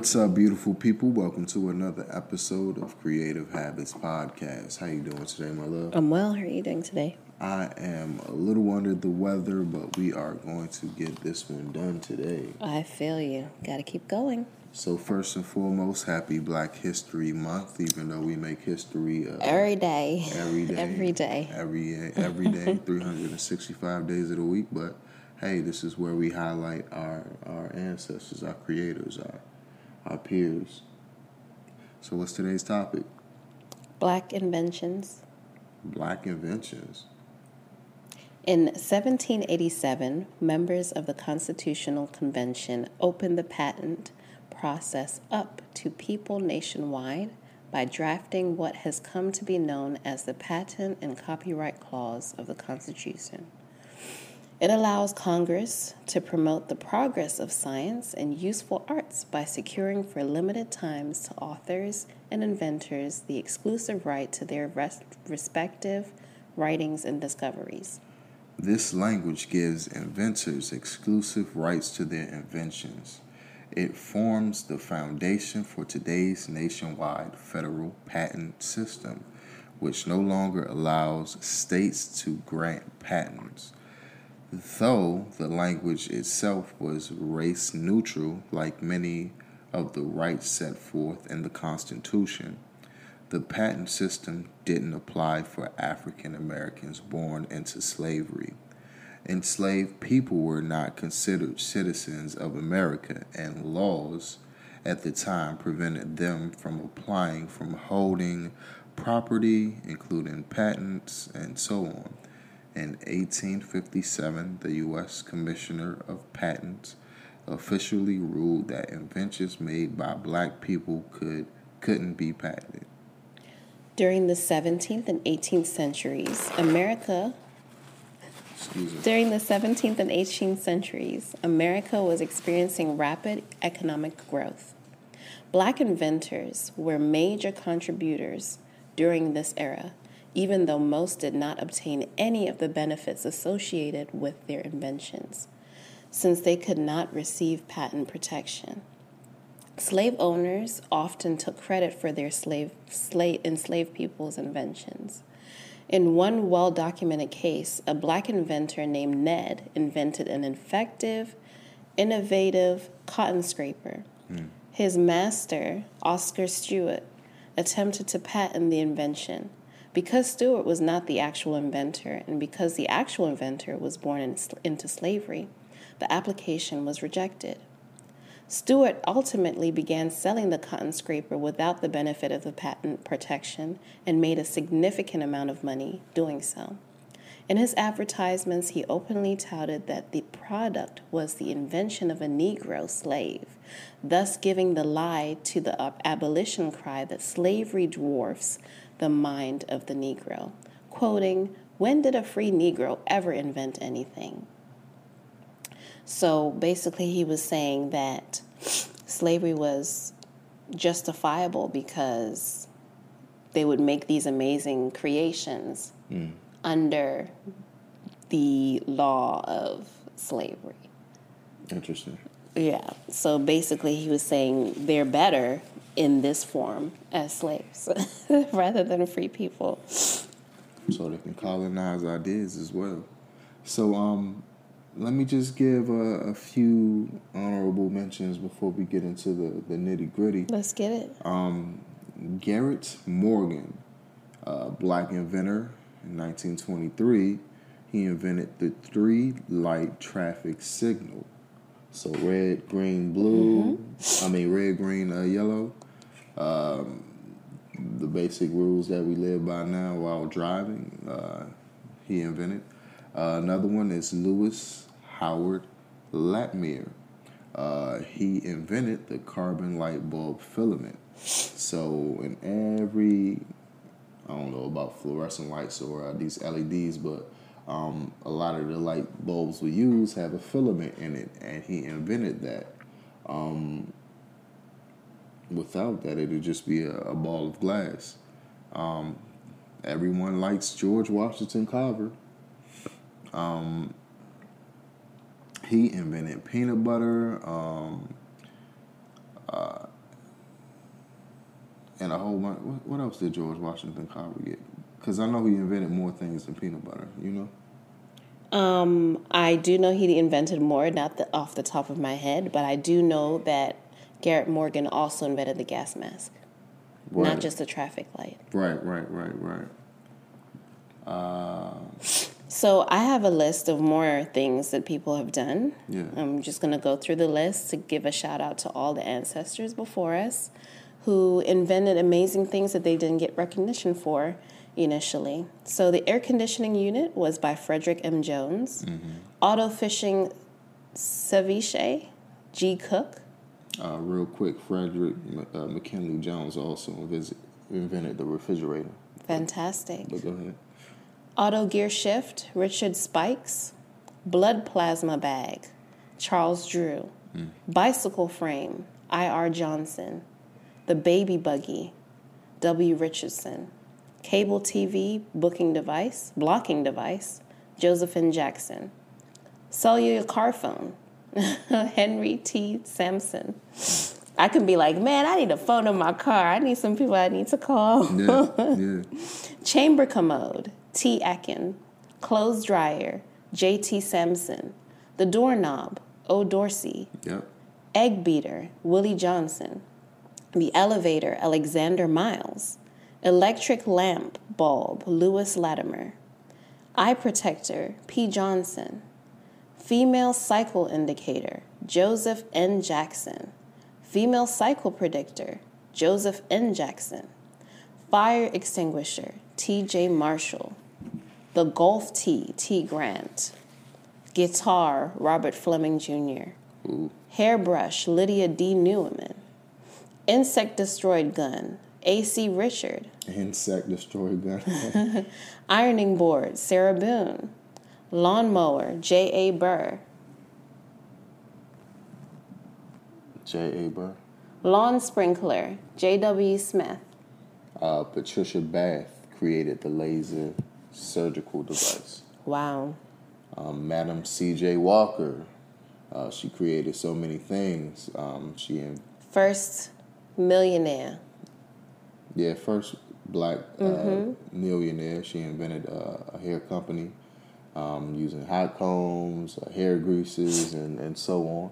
What's up, beautiful people? Welcome to another episode of Creative Habits Podcast. How you doing today, my love? I'm well. How are you doing today? I am a little under the weather, but we are going to get this one done today. I feel you. Got to keep going. So first and foremost, happy Black History Month. Even though we make history uh, every day, every day, every day, every every day, 365 days of the week. But hey, this is where we highlight our our ancestors, our creators, our our peers. So, what's today's topic? Black inventions. Black inventions. In 1787, members of the Constitutional Convention opened the patent process up to people nationwide by drafting what has come to be known as the Patent and Copyright Clause of the Constitution. It allows Congress to promote the progress of science and useful arts by securing for limited times to authors and inventors the exclusive right to their respective writings and discoveries. This language gives inventors exclusive rights to their inventions. It forms the foundation for today's nationwide federal patent system, which no longer allows states to grant patents though the language itself was race neutral, like many of the rights set forth in the Constitution, the patent system didn't apply for African Americans born into slavery. Enslaved people were not considered citizens of America, and laws at the time prevented them from applying from holding property, including patents and so on. In 1857, the U.S. Commissioner of Patents officially ruled that inventions made by black people could couldn't be patented. During the 17th and 18th centuries, America during the 17th and 18th centuries, America was experiencing rapid economic growth. Black inventors were major contributors during this era even though most did not obtain any of the benefits associated with their inventions, since they could not receive patent protection. Slave owners often took credit for their slave, slave, enslaved people's inventions. In one well documented case, a black inventor named Ned invented an effective, innovative cotton scraper. Mm. His master, Oscar Stewart, attempted to patent the invention, because Stewart was not the actual inventor, and because the actual inventor was born in, into slavery, the application was rejected. Stewart ultimately began selling the cotton scraper without the benefit of the patent protection and made a significant amount of money doing so. In his advertisements, he openly touted that the product was the invention of a Negro slave, thus giving the lie to the abolition cry that slavery dwarfs the mind of the Negro, quoting, When did a free Negro ever invent anything? So basically, he was saying that slavery was justifiable because they would make these amazing creations mm. under the law of slavery. Interesting. Yeah. So basically, he was saying they're better in this form as slaves rather than free people. So they can colonize ideas as well. So, um, let me just give a, a few honorable mentions before we get into the, the nitty gritty. Let's get it. Um, Garrett Morgan, uh, black inventor in 1923, he invented the three light traffic signal. So red, green, blue. Mm-hmm. I mean red, green, uh, yellow. Um, the basic rules that we live by now while driving. Uh, he invented. Uh, another one is Lewis Howard Latimer. uh, he invented the carbon light bulb filament. So in every, I don't know about fluorescent lights or uh, these LEDs, but um, a lot of the light bulbs we use have a filament in it, and he invented that. Um, without that, it would just be a, a ball of glass. Um, everyone likes George Washington Carver. Um, he invented peanut butter, um, uh, and a whole bunch. What, what else did George Washington Carver get? Because I know he invented more things than peanut butter. You know. Um, I do know he invented more, not the, off the top of my head, but I do know that Garrett Morgan also invented the gas mask, right. not just the traffic light. Right, right, right, right. Uh, so I have a list of more things that people have done. Yeah. I'm just going to go through the list to give a shout out to all the ancestors before us who invented amazing things that they didn't get recognition for initially. So the air conditioning unit was by Frederick M. Jones. Mm-hmm. Auto fishing ceviche, G. Cook. Uh, real quick, Frederick uh, McKinley Jones also visit, invented the refrigerator. Fantastic. But go ahead. Auto gear shift, Richard Spikes. Blood plasma bag, Charles Drew. Mm. Bicycle frame, I.R. Johnson. The baby buggy, W. Richardson. Cable TV booking device, blocking device, Josephine Jackson. Cellular car phone, Henry T. Sampson. I can be like, man, I need a phone in my car. I need some people I need to call. yeah, yeah. Chamber commode, T. Akin. Clothes dryer, J.T. Sampson. The doorknob, O. Dorsey. Yep. Egg beater, Willie Johnson. The elevator, Alexander Miles. Electric lamp bulb, Lewis Latimer. Eye protector, P. Johnson. Female cycle indicator, Joseph N. Jackson. Female cycle predictor, Joseph N. Jackson. Fire extinguisher, T. J. Marshall. The Golf Tee, T. Grant. Guitar, Robert Fleming Jr. Ooh. Hairbrush, Lydia D. Newman. Insect destroyed gun, A.C. Richard. Insect destroyed gun. Ironing board, Sarah Boone. Lawnmower, J.A. Burr. J.A. Burr. Lawn sprinkler, J.W. Smith. Uh, Patricia Bath created the laser surgical device. Wow. Um, Madam C.J. Walker. Uh, she created so many things. Um, she first millionaire. Yeah, first black uh, mm-hmm. millionaire. She invented a hair company um, using hot combs, uh, hair greases, and, and so on.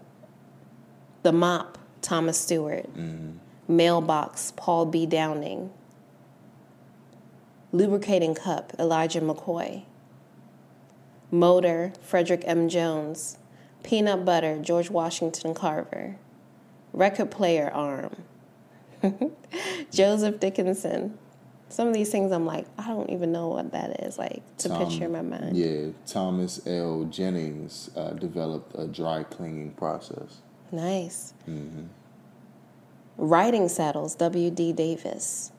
The mop, Thomas Stewart. Mm-hmm. Mailbox, Paul B. Downing. Lubricating cup, Elijah McCoy. Motor, Frederick M. Jones. Peanut butter, George Washington Carver. Record player arm, Joseph Dickinson. Some of these things I'm like, I don't even know what that is, like to Tom, picture in my mind. Yeah, Thomas L. Jennings uh, developed a dry cleaning process. Nice. Mm-hmm. Writing saddles, W.D. Davis.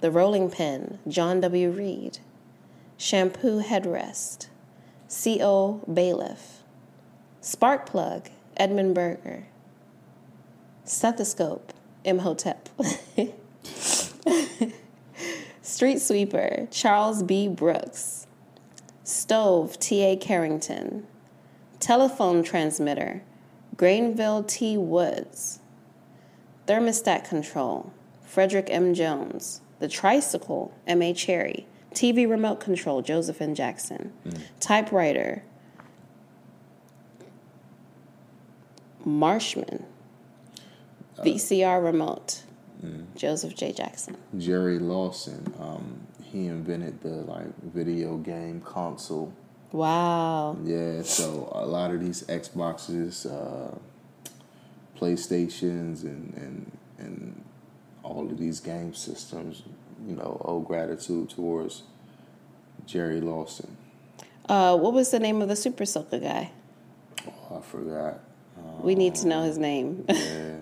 The rolling pin, John W. Reed. Shampoo headrest, C.O. Bailiff. Spark plug, Edmund Berger. Stethoscope, Imhotep. Street sweeper, Charles B. Brooks. Stove, T.A. Carrington. Telephone transmitter, Granville T. Woods. Thermostat control, Frederick M. Jones. The tricycle, M.A. Cherry. TV remote control, Joseph N. Jackson. Mm. Typewriter, Marshman. VCR remote. Mm. Joseph J. Jackson. Jerry Lawson. Um, he invented the like video game console. Wow. Yeah, so a lot of these Xboxes, uh, PlayStations, and and and all of these game systems, you know, owe gratitude towards Jerry Lawson. Uh, what was the name of the Super Soaker guy? Oh, I forgot. we need to know his name. yeah.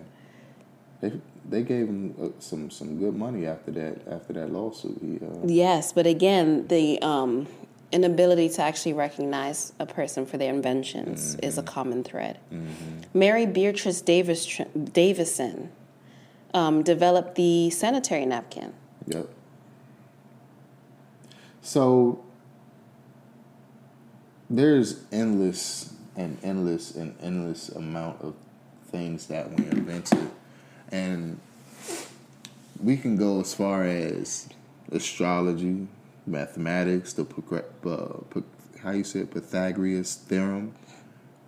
They, gave him uh, some some good money after that after that lawsuit. He, uh, yes, but again, the um, inability to actually recognize a person for their inventions mm-hmm. is a common thread. Mm-hmm. Mary Beatrice Davis Davison um, developed the sanitary napkin. Yep. So there's endless and endless and endless amount of things that we invented, and we can go as far as astrology, mathematics, the uh, how you say it, Pythagoras theorem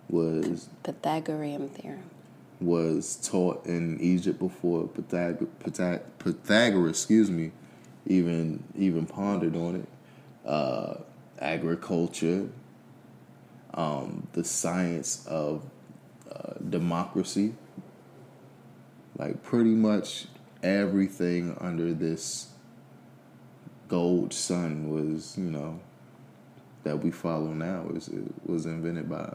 was Pythagorean theorem was taught in Egypt before Pythag- Pythag- Pythagoras, excuse me, even even pondered on it. Uh, agriculture, um, the science of uh, democracy, like pretty much everything under this gold sun was, you know, that we follow now was was invented by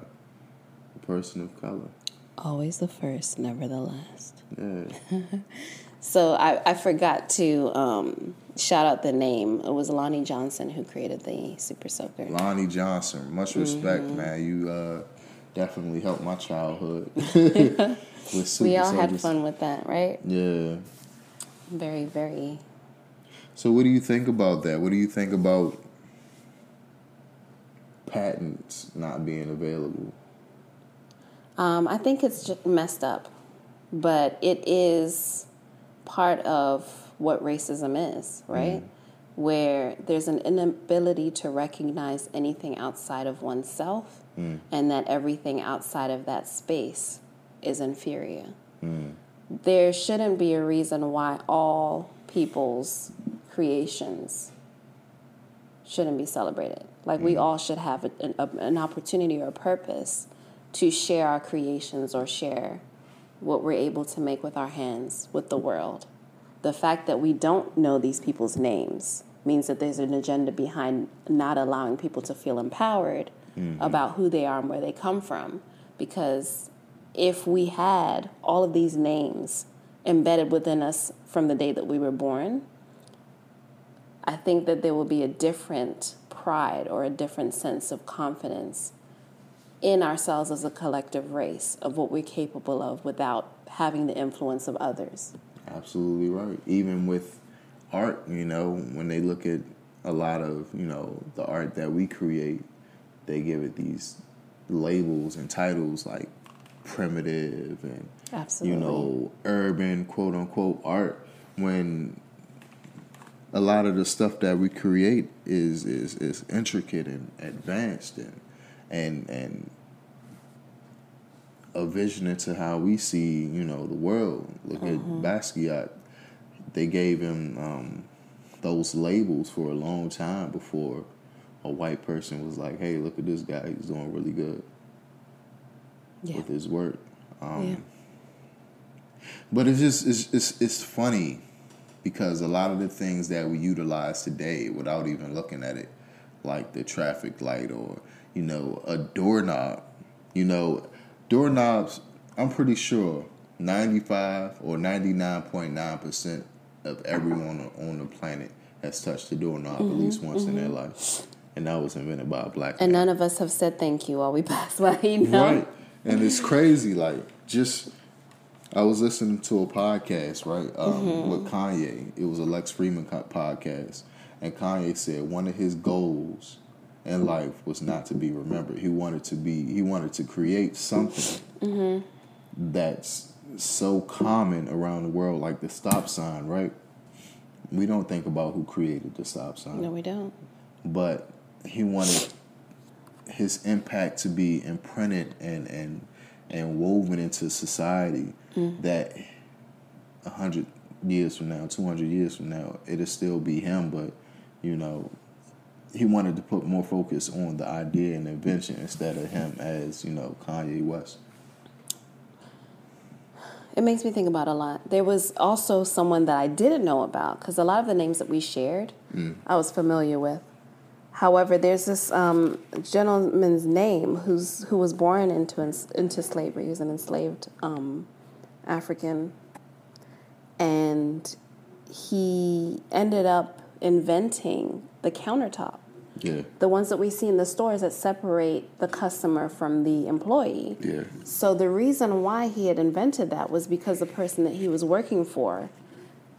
a person of color. Always the first, never the last. Yeah. so I, I forgot to um, shout out the name. It was Lonnie Johnson who created the Super Soaker. Lonnie Johnson, much respect, mm-hmm. man. You uh, definitely helped my childhood. we all had fun with that, right? Yeah. Very, very so, what do you think about that? What do you think about patents not being available? Um, I think it's just messed up, but it is part of what racism is, right? Mm. Where there's an inability to recognize anything outside of oneself, mm. and that everything outside of that space is inferior. Mm. There shouldn't be a reason why all people's creations shouldn't be celebrated. Like mm we all should have a, a, an opportunity or a purpose to share our creations or share what we're able to make with our hands with the world. The fact that we don't know these people's names means that there's an agenda behind not allowing people to feel empowered mm-hmm. about who they are and where they come from. Because if we had all of these names embedded within us from the day that we were born, I think that there will be a different pride or a different sense of confidence in ourselves as a collective race of what we're capable of without having the influence of others. Absolutely right. Even with art, you know, when they look at a lot of, you know, the art that we create, they give it these labels and titles like primitive and Absolutely. you know, urban quote unquote art when a lot of the stuff that we create is is is intricate and advanced and and and a vision into how we see you know the world. Look mm-hmm. at Basquiat; they gave him um, those labels for a long time before a white person was like, "Hey, look at this guy; he's doing really good yeah. with his work." Um, yeah. But it's just it's, it's it's funny because a lot of the things that we utilize today without even looking at it, like the traffic light or, you know, a doorknob, you know, doorknobs, I'm pretty sure 95 or 99.9% of everyone on the planet has touched a doorknob mm-hmm, at least once mm-hmm. in their mm-hmm. life. And that was invented by a black and man. none of us have said thank you while we pass by, you know? Right. And it's crazy, like, just I was listening to a podcast, right, um, mm-hmm. with Kanye. It was a Lex Fridman podcast, and Kanye said one of his goals in life was not to be remembered. He wanted to be. He wanted to create something mm-hmm. that's so common around the world, like the stop sign, right? We don't think about who created the stop sign. No, we don't. But he wanted his impact to be imprinted and and and woven into society mm. that a hundred years from now, two hundred years from now, it'll still be him. But you know, he wanted to put more focus on the idea and invention instead of him as you know Kanye West. It makes me think about a lot. There was also someone that I didn't know about because a lot of the names that we shared, mm. I was familiar with. However, there's this um, gentleman's name who's who was born into into slavery. He was an enslaved um, African, and he ended up inventing the countertop. Yeah. The ones that we see in the stores that separate the customer from the employee. Yeah. So the reason why he had invented that was because the person that he was working for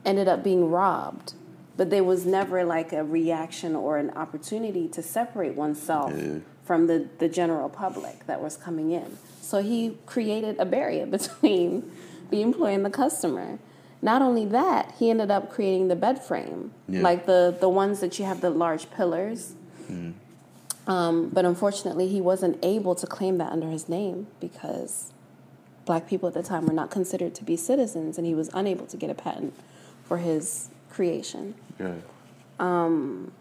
ended up being robbed. But there was never like a reaction or an opportunity to separate oneself Yeah. from the, the general public that was coming in. So he created a barrier between the employee and the customer. Not only that, he ended up creating the bed frame, Yeah. like the the ones that you have the large pillars. Um, but unfortunately, he wasn't able to claim that under his name because black people at the time were not considered to be citizens, and he was unable to get a patent for his creation. Yeah. Um,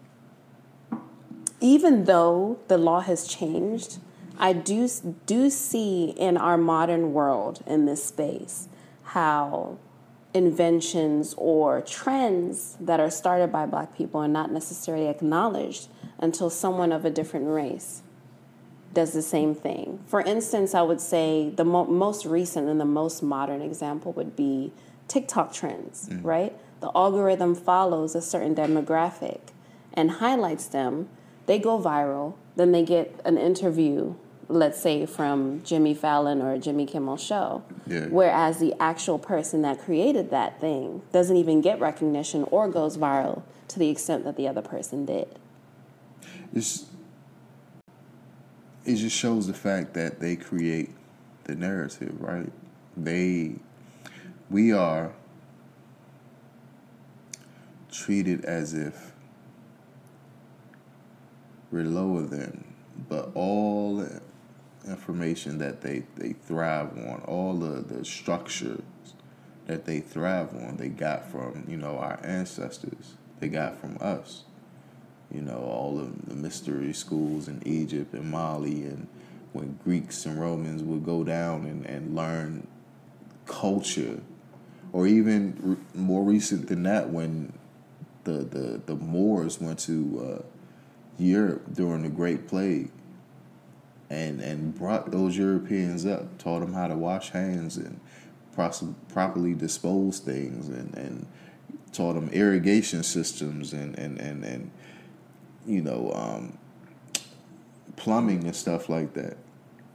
even though the law has changed, I do do see in our modern world in this space how inventions or trends that are started by black people are not necessarily acknowledged until someone of a different race does the same thing. For instance, I would say the mo- most recent and the most modern example would be TikTok trends, mm. right? The algorithm follows a certain demographic and highlights them. They go viral, then they get an interview, let's say from Jimmy Fallon or Jimmy Kimmel show. Yeah. Whereas the actual person that created that thing doesn't even get recognition or goes viral to the extent that the other person did. It's it just shows the fact that they create the narrative, right? They we are treated as if we're lower than, but all the information that they, they thrive on, all the, the structures that they thrive on, they got from, you know, our ancestors. They got from us you know, all of the mystery schools in Egypt and Mali, and when Greeks and Romans would go down and, and learn culture, or even r- more recent than that, when the, the, the Moors went to uh, Europe during the Great Plague and, and brought those Europeans up, taught them how to wash hands and pros- properly dispose things, and, and taught them irrigation systems and, and, and, and you know, um, plumbing and stuff like that.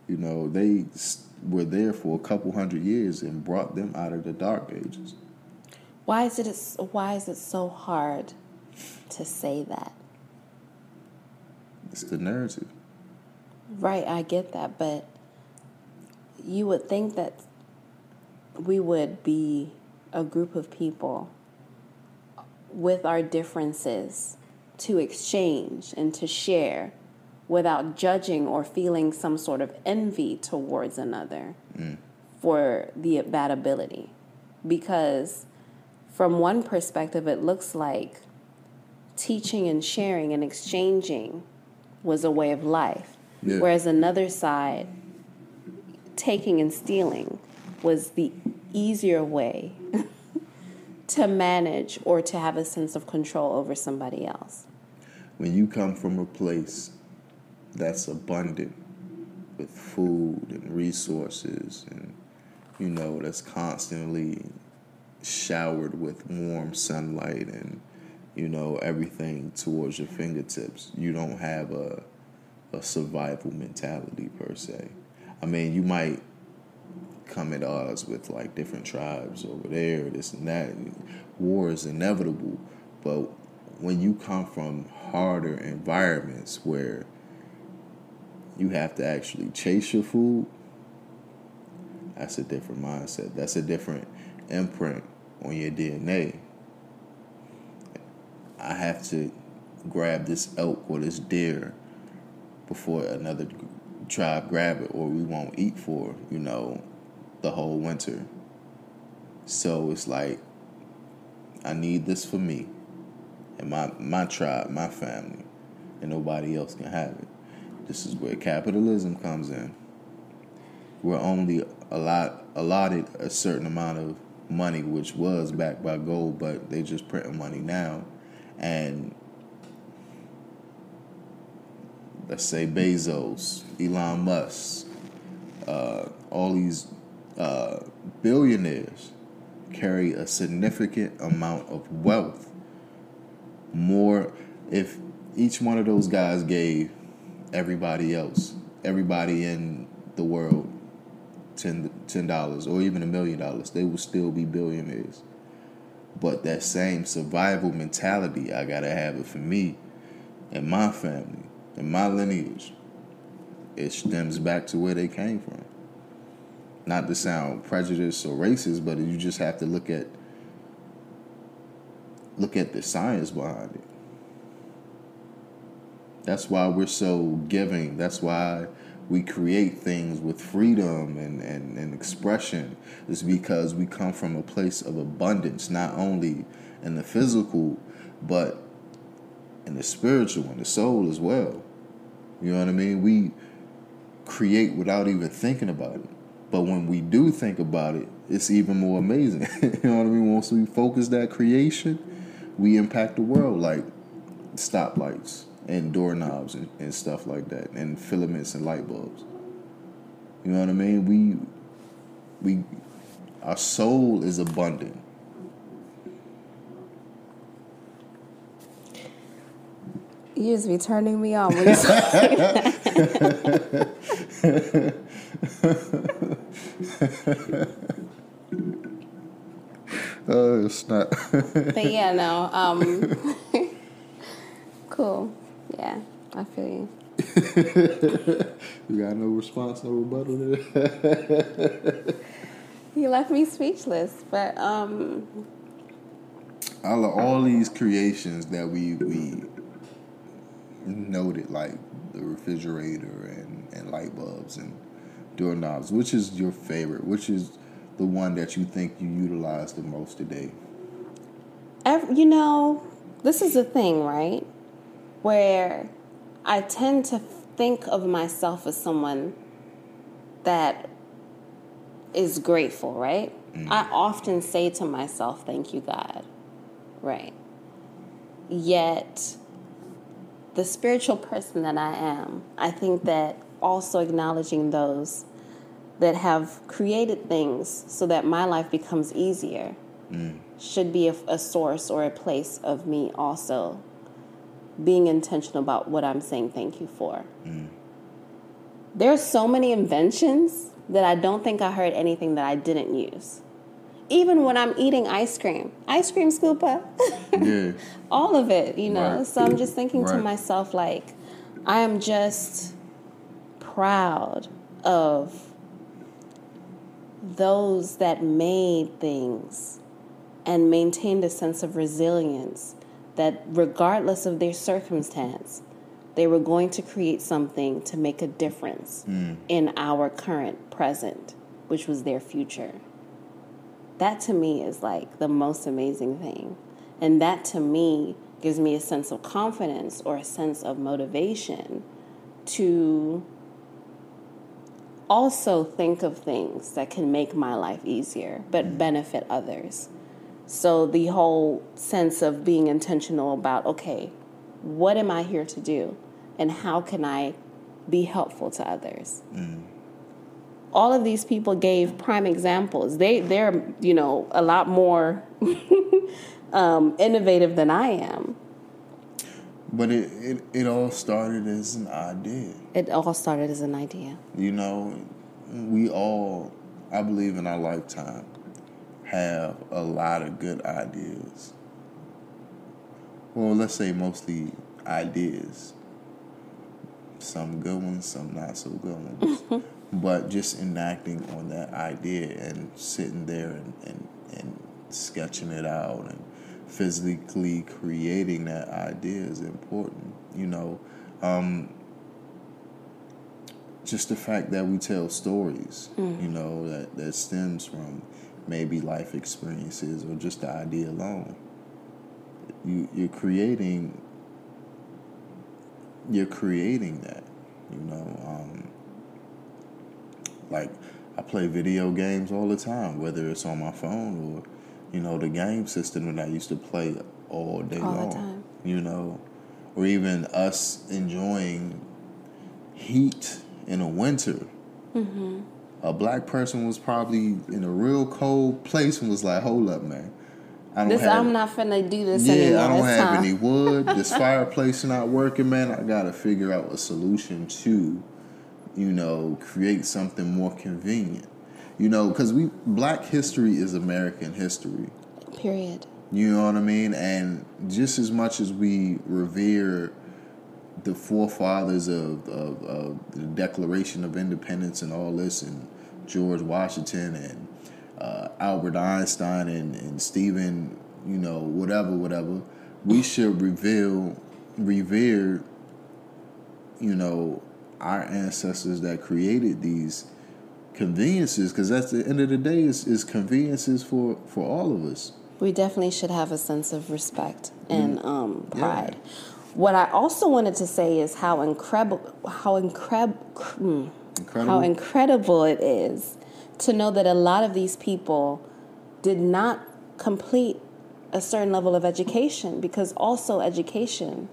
You know, they were there for a couple hundred years and brought them out of the dark ages. Why is it why is it so hard to say that? It's the narrative. Right, I get that, but you would think that we would be a group of people with our differences to exchange and to share without judging or feeling some sort of envy towards another mm. for the bad ability because from one perspective it looks like teaching and sharing and exchanging was a way of life Yeah. whereas another side taking and stealing was the easier way to manage or to have a sense of control over somebody else When you come from a place that's abundant with food and resources and, you know, that's constantly showered with warm sunlight and, you know, everything towards your fingertips, you don't have a, a survival mentality per se. I mean, you might come at odds with like different tribes over there, this and that. War is inevitable, but when you come from harder environments where you have to actually chase your food, that's a different mindset. That's a different imprint on your DNA. I have to grab this elk or this deer before another tribe grab it, or we won't eat for you know the whole winter. So it's like I need this for me and my my tribe, my family, and nobody else can have it. This is where capitalism comes in. We're only allot, allotted a certain amount of money, which was backed by gold, but they just printing money now, and let's say Bezos, Elon Musk, uh, all these uh, billionaires carry a significant amount of wealth. More, if each one of those guys gave everybody else, everybody in the world, ten dollars or even a million dollars, they will still be billionaires. But that same survival mentality, I gotta have it for me and my family and my lineage. It stems back to where they came from. Not to sound prejudiced or racist, but you just have to look at look at the science behind it. That's why we're so giving. That's why we create things with freedom and, and, and expression is because we come from a place of abundance, not only in the physical, but in the spiritual and the soul as well. You know what I mean? We create without even thinking about it. But when we do think about it, it's even more amazing. you know what I mean? Once we focus that creation, we impact the world like stoplights and doorknobs and, and stuff like that, and filaments and light bulbs. You know what I mean? We we our soul is abundant. You just be turning me on when you say that. oh, it's not. but yeah, no. Um, cool. Yeah, I feel you. you got no response, no rebuttal there. you left me speechless, but um. All of all these creations that we we noted, like the refrigerator and, and light bulbs and doorknobs, which is your favorite? Which is the one that you think you utilize the most today? Every, you know, this is the thing, right? Where I tend to think of myself as someone that is grateful, right? Mm. I often say to myself, Thank you, God, right? Yet, the spiritual person that I am, I think that also acknowledging those that have created things so that my life becomes easier mm. should be a, a source or a place of me also being intentional about what I'm saying thank you for. Mm. There's so many inventions that I don't think I heard anything that I didn't use. Even when I'm eating ice cream, ice cream scooper, yeah. all of it, you know. Right. So I'm just thinking right. to myself, like, I am just proud of those that made things and maintained a sense of resilience that regardless of their circumstance, they were going to create something to make a difference mm. in our current present, which was their future. That to me is like the most amazing thing. And that to me gives me a sense of confidence or a sense of motivation to also think of things that can make my life easier but mm. benefit others. So the whole sense of being intentional about, okay, what am I here to do? And how can I be helpful to others? Mm. All of these people gave prime examples. They they're, you know, a lot more um, innovative than I am. But it, it, it all started as an idea. It all started as an idea. You know, we all, I believe in our lifetime, have a lot of good ideas. Well, let's say mostly ideas. Some good ones, some not so good ones. but just enacting on that idea and sitting there and, and, and sketching it out and physically creating that idea is important. You know, um, just the fact that we tell stories, mm. you know, that, that stems from maybe life experiences or just the idea alone. You you're creating you're creating that, you know. Um, like I play video games all the time, whether it's on my phone or you know the game system that I used to play all day all long. You know, or even us enjoying heat in the winter. Mm-hmm. A black person was probably in a real cold place and was like, "Hold up, man." I don't this, have, I'm not finna do this yeah, anymore. I don't have time. any wood. this fireplace not working, man. I gotta figure out a solution to, you know, create something more convenient. You know, because we black history is American history. Period. You know what I mean? And just as much as we revere the forefathers of, of, of, the Declaration of Independence and all this, and George Washington and uh, Albert Einstein and, and Stephen, you know, whatever, whatever, we should reveal, revere, you know, our ancestors that created these conveniences, because at the end of the day, is is conveniences for for all of us. We definitely should have a sense of respect and um, pride. Yeah. What I also wanted to say is how incredible, how incredible, hmm, incredible, how incredible it is to know that a lot of these people did not complete a certain level of education because also education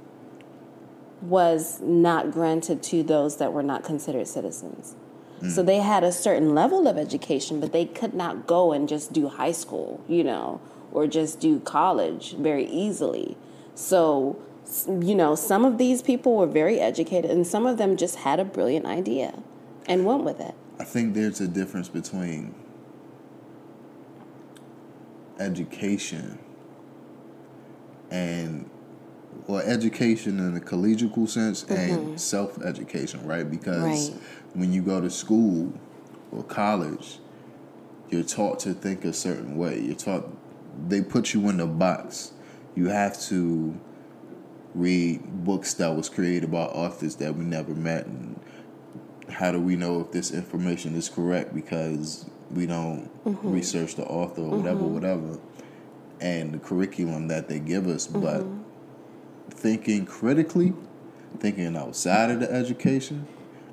was not granted to those that were not considered citizens. Mm. So they had a certain level of education, but they could not go and just do high school, you know, or just do college very easily. So, you know, some of these people were very educated and some of them just had a brilliant idea and went with it. I think there's a difference between education and or education in the collegial sense mm-hmm. and self education, right? Because right. when you go to school or college, you're taught to think a certain way. You're taught they put you in the box. You have to read books that was created by authors that we never met and how do we know if this information is correct because we don't mm-hmm. research the author or whatever, mm-hmm. whatever, and the curriculum that they give us. Mm-hmm. But thinking critically, thinking outside of the education,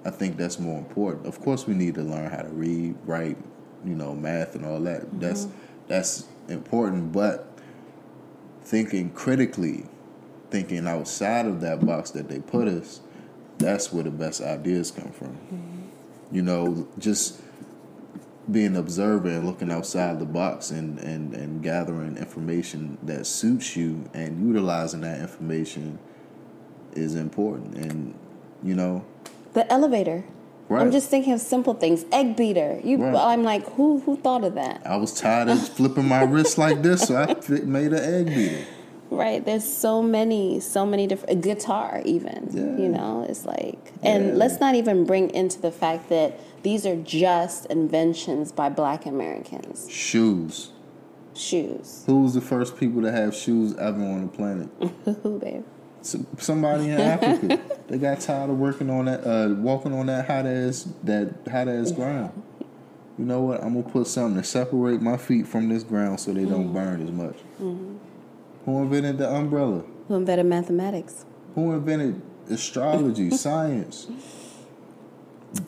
I think that's more important. Of course, we need to learn how to read, write, you know, math and all that. Mm-hmm. That's that's important, but thinking critically, thinking outside of that box that they put us that's where the best ideas come from. Mm-hmm. You know, just being observant and looking outside the box and, and, and gathering information that suits you and utilizing that information is important. And, you know, the elevator. Right. I'm just thinking of simple things. Egg beater. You, right. I'm like, who who thought of that? I was tired of flipping my wrist like this, so I made an egg beater. Right. There's so many, so many different guitar even. Yeah. You know, it's like and yeah. let's not even bring into the fact that these are just inventions by black Americans. Shoes. Shoes. Who was the first people to have shoes ever on the planet? Who, babe? somebody in Africa. they got tired of working on that, uh, walking on that hot ass, that hot ass ground. You know what? I'm gonna put something to separate my feet from this ground so they don't mm-hmm. burn as much. Mm-hmm. Who invented the umbrella? Who invented mathematics? Who invented astrology, science?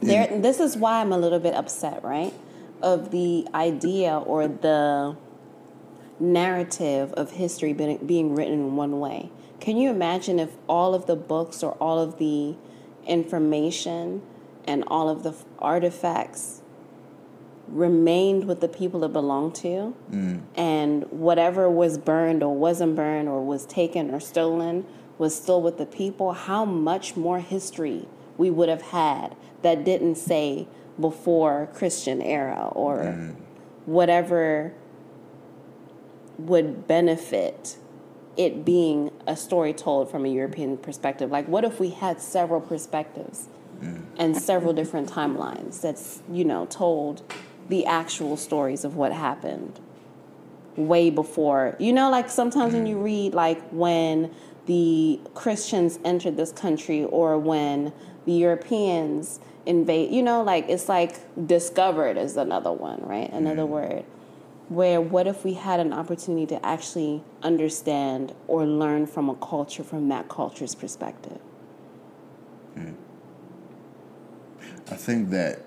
There, this is why I'm a little bit upset, right? Of the idea or the narrative of history being, being written in one way. Can you imagine if all of the books or all of the information and all of the artifacts remained with the people it belonged to, mm. and whatever was burned or wasn't burned or was taken or stolen was still with the people, how much more history we would have had that didn't say before Christian era or mm. whatever would benefit it being a story told from a European perspective. Like, what if we had several perspectives mm. and several different timelines that's, you know, told the actual stories of what happened way before. You know, like sometimes when you read, like when the Christians entered this country or when the Europeans invade, you know, like it's like discovered is another one, right? Another mm-hmm. word. Where what if we had an opportunity to actually understand or learn from a culture from that culture's perspective? Mm. I think that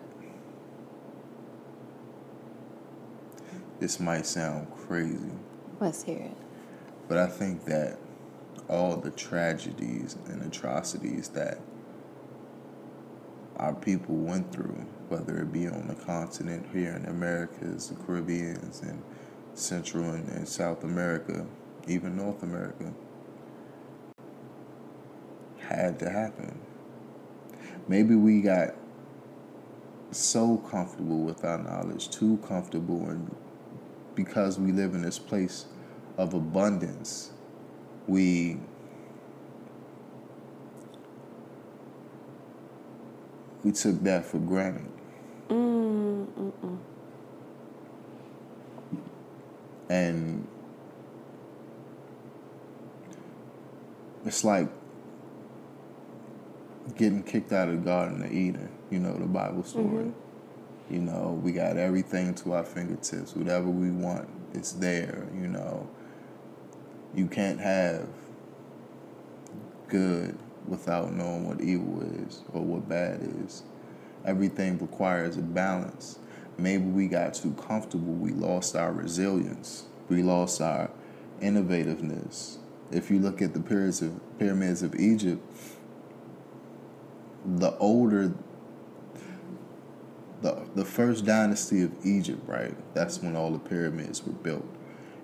this might sound crazy. Let's hear it. But I think that all the tragedies and atrocities that our people went through, whether it be on the continent here in Americas, the Caribbeans, and Central and, and South America, even North America, had to happen. Maybe we got so comfortable with our knowledge, too comfortable, and because we live in this place of abundance, we we took that for granted. Mm, mm-mm. And it's like getting kicked out of the Garden of Eden, you know, the Bible story. Mm-hmm. You know, we got everything to our fingertips. Whatever we want, it's there, you know. You can't have good without knowing what evil is or what bad is. Everything requires a balance. Maybe we got too comfortable. We lost our resilience. We lost our innovativeness. If you look at the pyramids of, pyramids of Egypt, the older the the first dynasty of Egypt, right? That's when all the pyramids were built.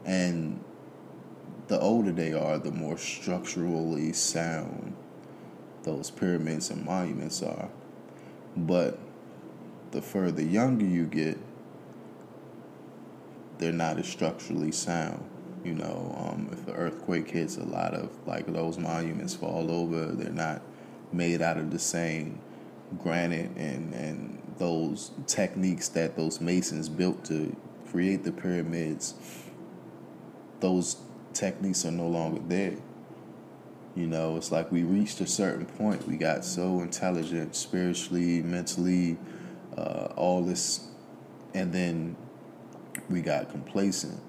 And the older they are, the more structurally sound those pyramids and monuments are. But the further younger you get, they're not as structurally sound. You know, um, if an earthquake hits, a lot of like those monuments fall over. They're not made out of the same granite and and those techniques that those masons built to create the pyramids. Those techniques are no longer there. You know, it's like we reached a certain point. We got so intelligent spiritually, mentally, uh, all this, and then we got complacent.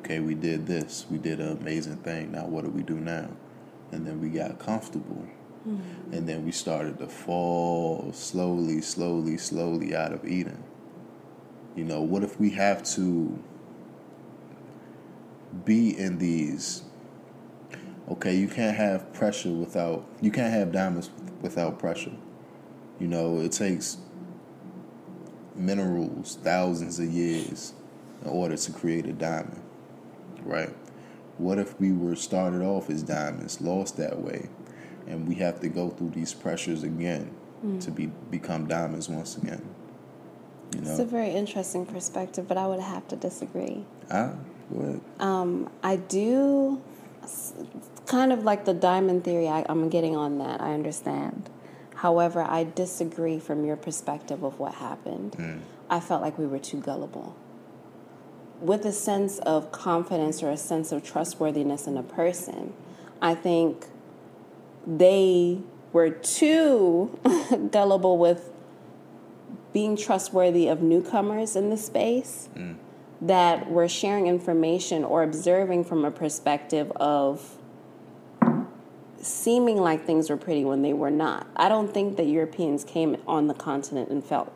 Okay, we did this, we did an amazing thing. Now, what do we do now? And then we got comfortable. Mm-hmm. And then we started to fall slowly, slowly, slowly out of Eden. You know, what if we have to be in these okay, you can't have pressure without you can't have diamonds without pressure. You know, it takes minerals thousands of years in order to create a diamond, right? What if we were started off as diamonds, lost that way, and we have to go through these pressures again mm. to be become diamonds once again? You know? It's a very interesting perspective, but I would have to disagree. Ah, go. Um, I do kind of like the diamond theory. I, I'm getting on that. I understand. However, I disagree from your perspective of what happened. Mm. I felt like we were too gullible. With a sense of confidence or a sense of trustworthiness in a person, I think they were too gullible with being trustworthy of newcomers in the space mm. that were sharing information or observing from a perspective of seeming like things were pretty when they were not. I don't think that Europeans came on the continent and felt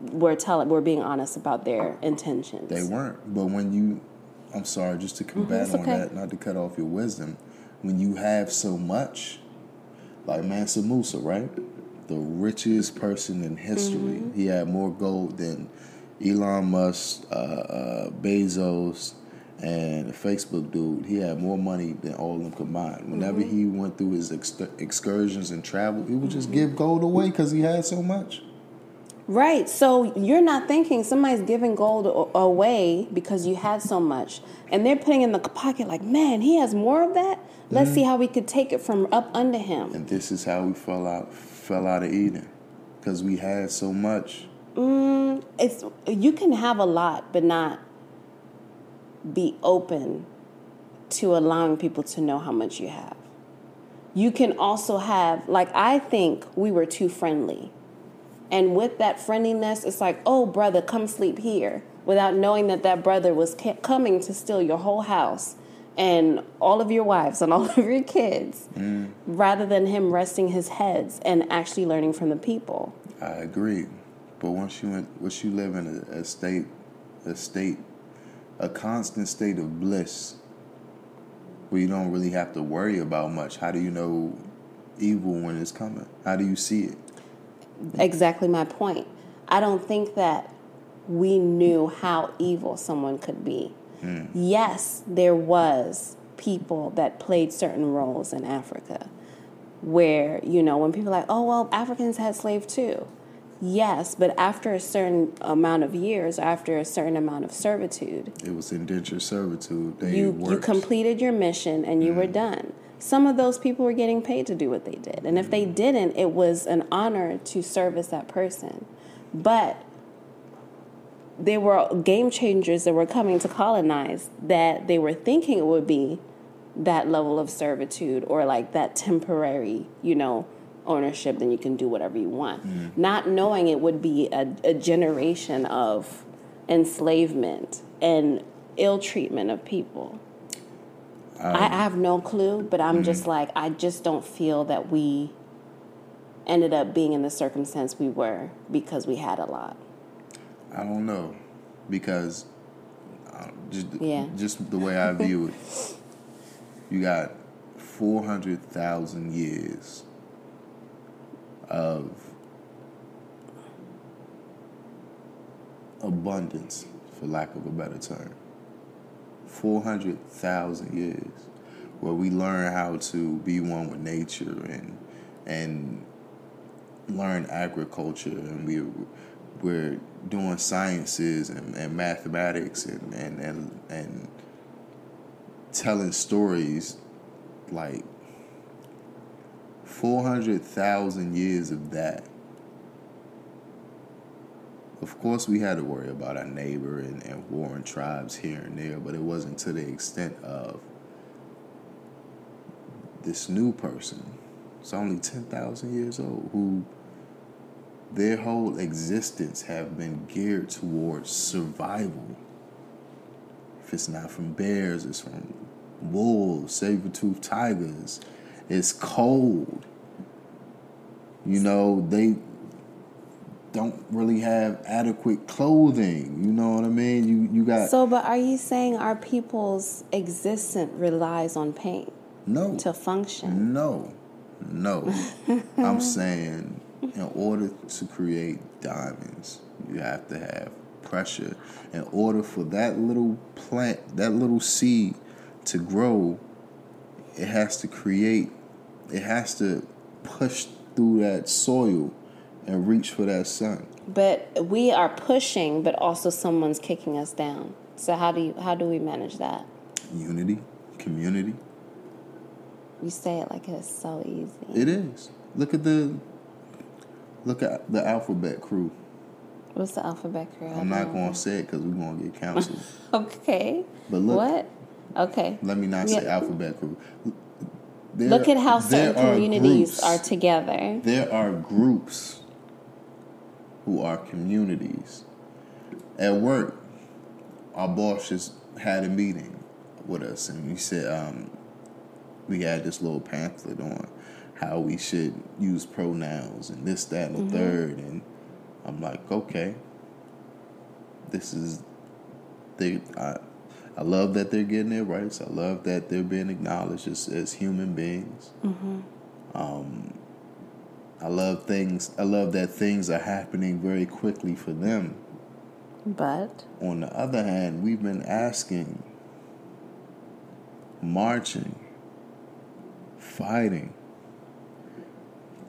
we're telling we're being honest about their intentions. They weren't. But when you I'm sorry, just to combat mm-hmm, okay. on that, not to cut off your wisdom, when you have so much, like Mansa Musa, right? The richest person in history. Mm-hmm. He had more gold than Elon Musk, uh, uh, Bezos, and the Facebook dude, he had more money than all of them combined. Whenever mm-hmm. he went through his ex- excursions and travel, he would just mm-hmm. give gold away because he had so much. Right. So you're not thinking somebody's giving gold away because you had so much, and they're putting in the pocket like, man, he has more of that. Let's mm-hmm. see how we could take it from up under him. And this is how we fell out fell out of Eden because we had so much. Mm, it's you can have a lot, but not be open to allowing people to know how much you have. You can also have, like, I think we were too friendly. And with that friendliness, it's like, oh, brother, come sleep here, without knowing that that brother was coming to steal your whole house and all of your wives and all of your kids, mm. rather than him resting his heads and actually learning from the people. I agree, but once you went, once you live in a, a state, a state a constant state of bliss where you don't really have to worry about much. How do you know evil when it's coming? How do you see it? Exactly my point. I don't think that we knew how evil someone could be. Mm. Yes, there was people that played certain roles in Africa where, you know, when people are like, oh, well, Africans had slaves too. Yes, but after a certain amount of years, after a certain amount of servitude, it was indentured servitude. They you worked. you completed your mission and you mm. were done. Some of those people were getting paid to do what they did, and if they didn't, it was an honor to service that person. But there were game changers that were coming to colonize that they were thinking it would be that level of servitude or like that temporary, you know, ownership, then you can do whatever you want. Mm. Not knowing it would be a, a generation of enslavement and ill treatment of people. Um, I, have no clue, but I'm mm just like, I just don't feel that we ended up being in the circumstance we were because we had a lot. I don't know, because uh, just yeah. just the way I view it, you got four hundred thousand years of abundance, for lack of a better term. Four hundred thousand years where we learn how to be one with nature and and learn agriculture and we we're doing sciences and, and mathematics and, and, and, and telling stories like 400,000 years of that. Of course, we had to worry about our neighbor and, and warring tribes here and there, but it wasn't to the extent of this new person. It's only 10,000 years old who their whole existence have been geared towards survival. If it's not from bears, it's from wolves, saber-toothed tigers. It's cold. You know, they don't really have adequate clothing. You know what I mean? You you got So but are you saying our people's existence relies on pain? No. To function? No. No. I'm saying in order to create diamonds, you have to have pressure. In order for that little plant, that little seed to grow, it has to create, it has to push through that soil and reach for that sun. But we are pushing, but also someone's kicking us down. So how do you how do we manage that? Unity, community. You say it like it's so easy. It is. Look at the Look at the Alphabet Crew. What's the Alphabet Crew? I'm not going to say it because we're going to get canceled. okay. But look. What? Okay. Let me not yeah. say Alphabet Crew. There, look at how certain communities are, groups, are together. There are groups who are communities. At work, our boss just had a meeting with us, and he said um, we had this little pamphlet on how we should use pronouns and this, that, and the mm-hmm. third. And I'm like, okay, this is they. I, I love that they're getting their rights. I love that they're being acknowledged as, as human beings. Mm-hmm. Um, I love things. I love that things are happening very quickly for them. But on the other hand, we've been asking, marching, fighting,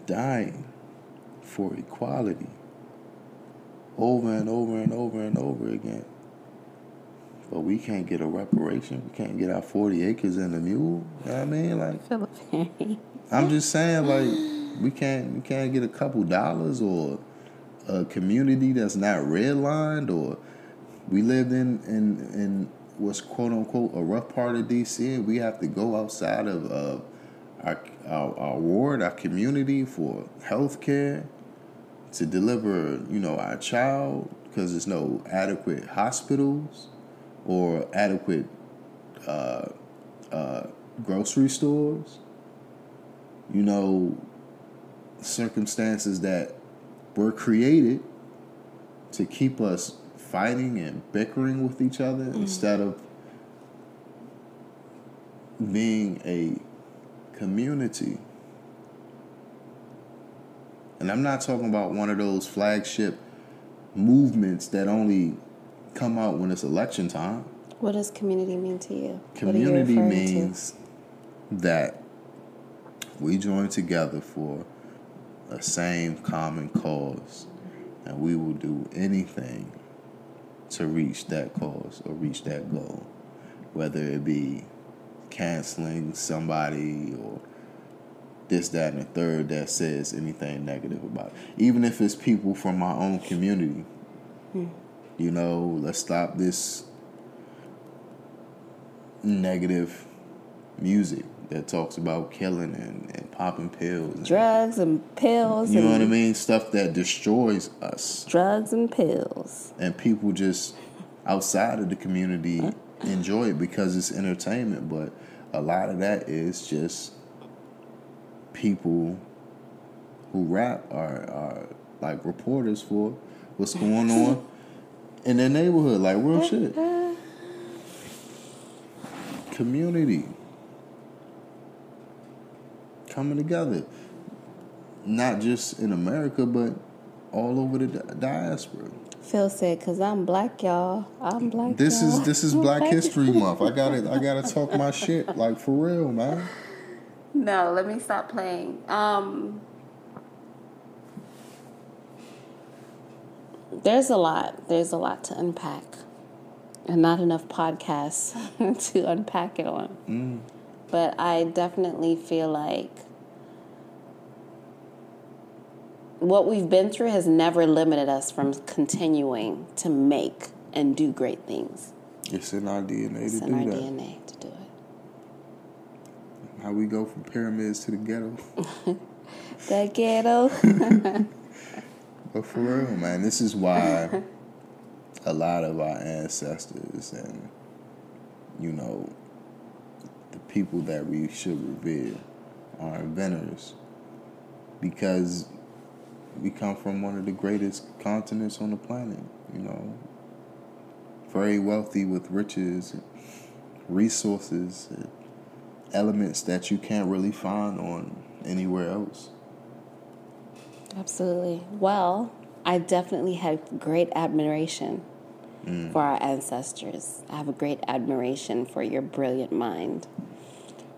dying for equality over and over and over and over again. But we can't get a reparation. We can't get our 40 acres and a mule. You know what I mean? Like, I'm just saying, like, we can't we can't get a couple dollars or a community that's not redlined or we lived in in in what's quote unquote a rough part of DC and we have to go outside of uh, our, our, our ward, our community for health care, to deliver, you know, our child because there's no adequate hospitals or adequate uh, uh, grocery stores. You know, circumstances that were created to keep us fighting and bickering with each other mm-hmm. instead of being a community And I'm not talking about one of those flagship movements that only come out when it's election time. What does community mean to you? Community you means to? that we join together for a same common cause and we will do anything to reach that cause or reach that goal whether it be canceling somebody or this, that, and the third that says anything negative about it. Even if it's people from my own community. Hmm. You know, let's stop this negative music that talks about killing and, and popping pills. And, Drugs and pills. You know what I mean? Stuff that destroys us. Drugs and pills. And people just outside of the community enjoy it because it's entertainment, but a lot of that is just people who rap are, are like reporters for what's going on in their neighborhood, like real shit. Mm-hmm. Community coming together, not just in America, but all over the diaspora. Phil said, "Cause I'm black, y'all. I'm black." This y'all. is this is Black, black History Month. I gotta I gotta talk my shit like for real, man. No, let me stop playing. Um, there's a lot. There's a lot to unpack, and not enough podcasts to unpack it on. Mm. But I definitely feel like what we've been through has never limited us from continuing to make and do great things. It's in our DNA it's to do that. It's in our DNA to do it. How we go from pyramids to the ghetto. the ghetto. but for real, man, this is why a lot of our ancestors and you know the people that we should revere are inventors because we come from one of the greatest continents on the planet, you know. Very wealthy with riches, resources, elements that you can't really find on anywhere else. Absolutely. Well, I definitely have great admiration mm. for our ancestors. I have a great admiration for your brilliant mind.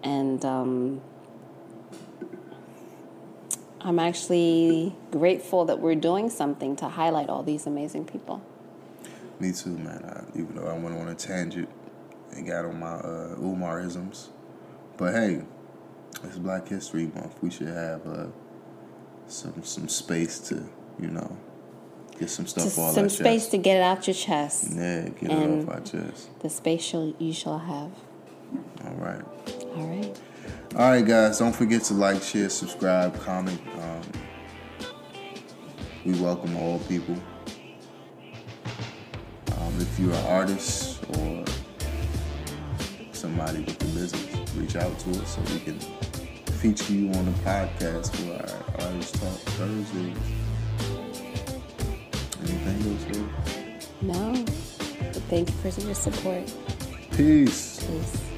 And um, I'm actually grateful that we're doing something to highlight all these amazing people. Me too, man. I, even though I went on a tangent and got on my uh, Umarisms, but hey, it's Black History Month. We should have uh, some some space to, you know, get some stuff off Some space chest. to get it out your chest. Yeah, get and it off our chest. The space you shall have. All right. All right. All right, guys. Don't forget to like, share, subscribe, comment. Um, we welcome all people. Um, if you're an artist or somebody with the business, reach out to us so we can feature you on the podcast for our Artist Talk Thursdays. Anything else, sir? No. But thank you for your support. Peace. Peace.